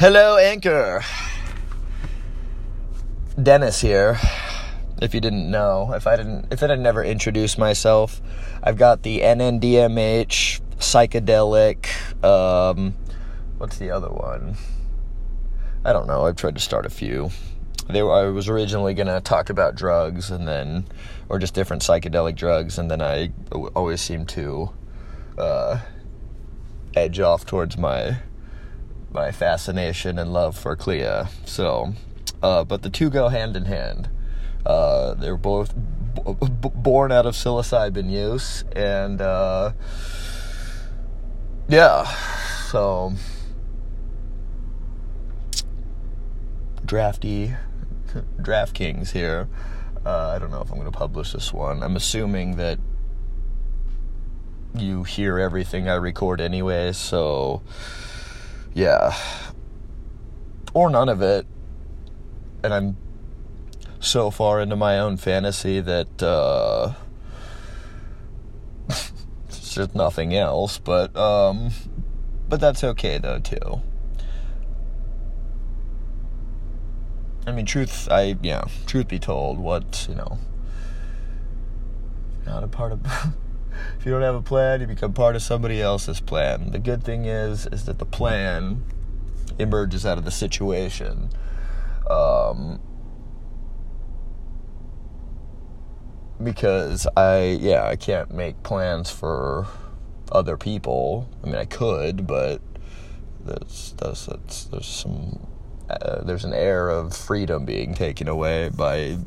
Hello, Anchor. Dennis here. If you didn't know, if I didn't, if I had never introduced myself, I've got the NNDMH psychedelic. Um, what's the other one? I don't know. I've tried to start a few. They were, I was originally gonna talk about drugs and then, or just different psychedelic drugs, and then I always seem to uh, edge off towards my my fascination and love for Clea. So, uh, but the two go hand in hand. Uh, they're both b- b- born out of psilocybin use, and uh, yeah, so drafty DraftKings here. Uh, I don't know if I'm going to publish this one. I'm assuming that you hear everything I record anyway, so yeah. Or none of it. And I'm so far into my own fantasy that uh, it's just nothing else. But um, but that's okay though too. I mean, truth. I yeah. Truth be told, what you know. Not a part of. if you don't have a plan, you become part of somebody else's plan. The good thing is, is that the plan emerges out of the situation. Um, because I, yeah, I can't make plans for other people. I mean, I could, but there's, there's, there's some, uh, there's an air of freedom being taken away by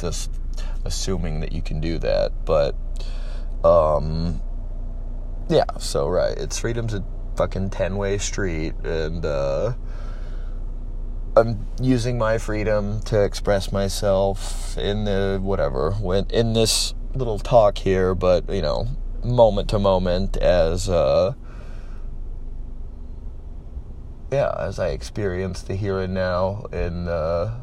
just assuming that you can do that. But, um, yeah, so right, it's freedom's a fucking ten way street, and uh, I'm using my freedom to express myself in the whatever when in this little talk here, but you know, moment to moment as uh, yeah, as I experience the here and now in uh,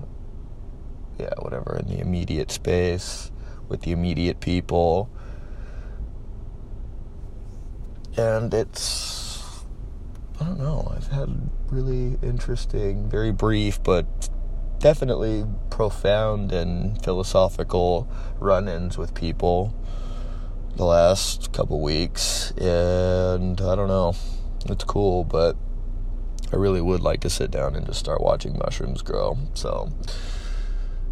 yeah, whatever in the immediate space with the immediate people and it's I don't know. I've had really interesting, very brief, but definitely profound and philosophical run-ins with people the last couple weeks, and I don't know. It's cool, but I really would like to sit down and just start watching mushrooms grow. So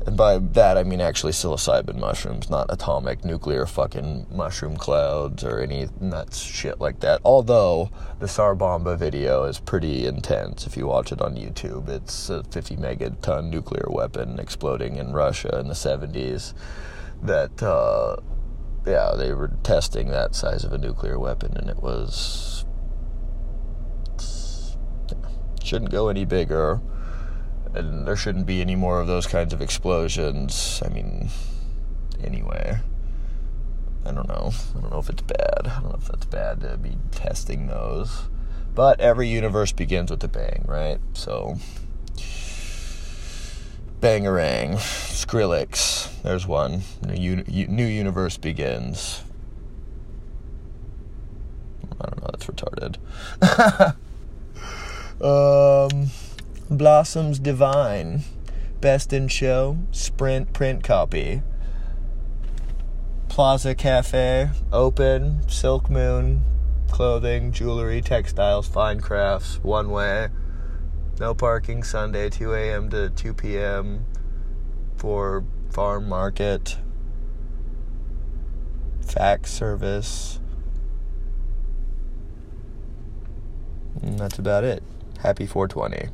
and by that, I mean actually psilocybin mushrooms, not atomic nuclear fucking mushroom clouds or any nuts shit like that. Although the Tsar Bomba video is pretty intense if you watch it on YouTube. It's a 50 megaton nuclear weapon exploding in Russia in the 70s. That, uh, yeah, they were testing that size of a nuclear weapon and it was. Shouldn't go any bigger and there shouldn't be any more of those kinds of explosions. I mean, anyway, I don't know. I don't know if it's bad. I don't know if that's bad to be testing those. But every universe begins with a bang, right? So, bangarang, Skrillex. There's one. New, new universe begins. I don't know. That's retarded. um. Blossoms Divine. Best in Show. Sprint print copy. Plaza Cafe. Open. Silk Moon. Clothing, jewelry, textiles, fine crafts. One way. No parking Sunday, 2 a.m. to 2 p.m. for farm market. Fax service. And that's about it. Happy 420.